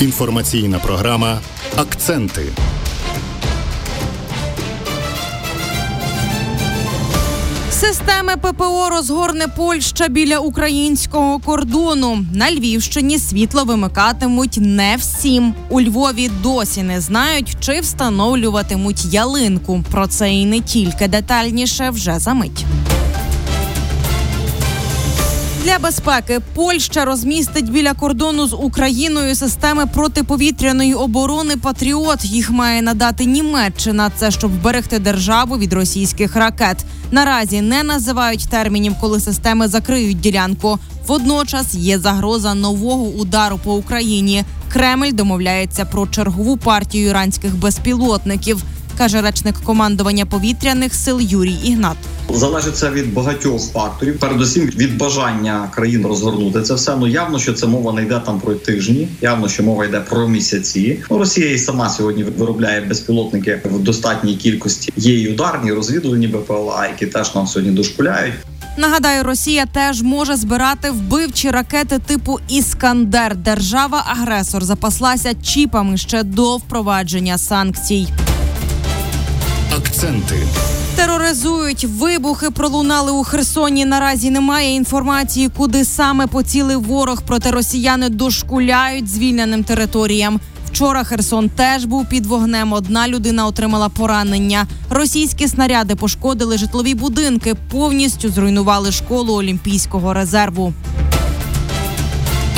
Інформаційна програма Акценти. Системи ППО розгорне Польща біля українського кордону. На Львівщині світло вимикатимуть не всім. У Львові досі не знають, чи встановлюватимуть ялинку. Про це і не тільки детальніше вже за мить. Для безпеки Польща розмістить біля кордону з Україною системи протиповітряної оборони Патріот. Їх має надати Німеччина. Це щоб вберегти державу від російських ракет. Наразі не називають термінів, коли системи закриють ділянку. Водночас є загроза нового удару по Україні. Кремль домовляється про чергову партію іранських безпілотників, каже речник командування повітряних сил Юрій Ігнат. Залежить це від багатьох факторів. Передусім від бажання країн розгорнути це все. Ну явно, що це мова не йде там про тижні. Явно, що мова йде про місяці. Ну, Росія і сама сьогодні виробляє безпілотники в достатній кількості. Є і ударні розвідувальні БПЛА, які теж нам сьогодні дошкуляють. Нагадаю, Росія теж може збирати вбивчі ракети типу Іскандер. Держава-агресор запаслася чіпами ще до впровадження санкцій. Акценти. Тероризують вибухи пролунали у Херсоні. Наразі немає інформації, куди саме поцілив ворог. Проте росіяни дошкуляють звільненим територіям. Вчора Херсон теж був під вогнем. Одна людина отримала поранення. Російські снаряди пошкодили житлові будинки, повністю зруйнували школу Олімпійського резерву.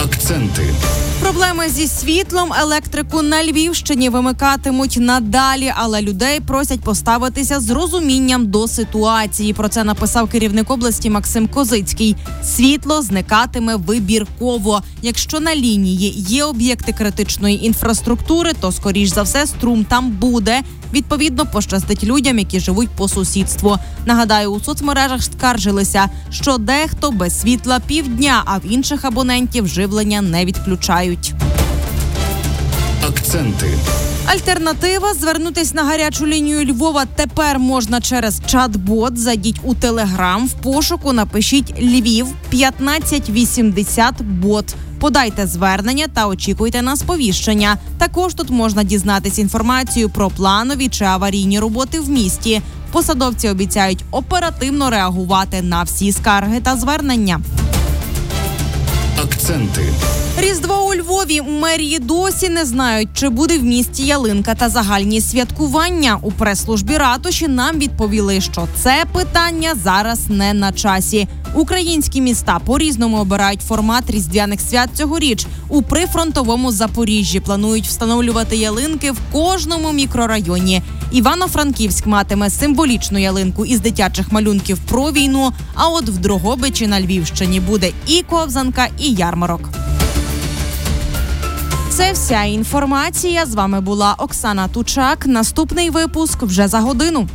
Акценти. Проблеми зі світлом електрику на Львівщині вимикатимуть надалі, але людей просять поставитися з розумінням до ситуації. Про це написав керівник області Максим Козицький. Світло зникатиме вибірково. Якщо на лінії є об'єкти критичної інфраструктури, то скоріш за все струм там буде. Відповідно, пощастить людям, які живуть по сусідству. Нагадаю, у соцмережах скаржилися, що дехто без світла півдня, а в інших абонентів живлення не відключають. Акценти. Альтернатива звернутись на гарячу лінію Львова тепер можна через чат-бот. Зайдіть у телеграм. В пошуку напишіть Львів 1580 бот. Подайте звернення та очікуйте на сповіщення. Також тут можна дізнатись інформацію про планові чи аварійні роботи в місті. Посадовці обіцяють оперативно реагувати на всі скарги та звернення. Акценти. Різдво у Львові у мерії досі не знають, чи буде в місті ялинка та загальні святкування. У прес-службі ратуші нам відповіли, що це питання зараз не на часі. Українські міста по різному обирають формат різдвяних свят цьогоріч. У прифронтовому Запоріжжі планують встановлювати ялинки в кожному мікрорайоні. Івано-Франківськ матиме символічну ялинку із дитячих малюнків про війну. А от в Дрогобичі на Львівщині буде і ковзанка, і ярмарок. Це вся інформація. З вами була Оксана Тучак. Наступний випуск вже за годину.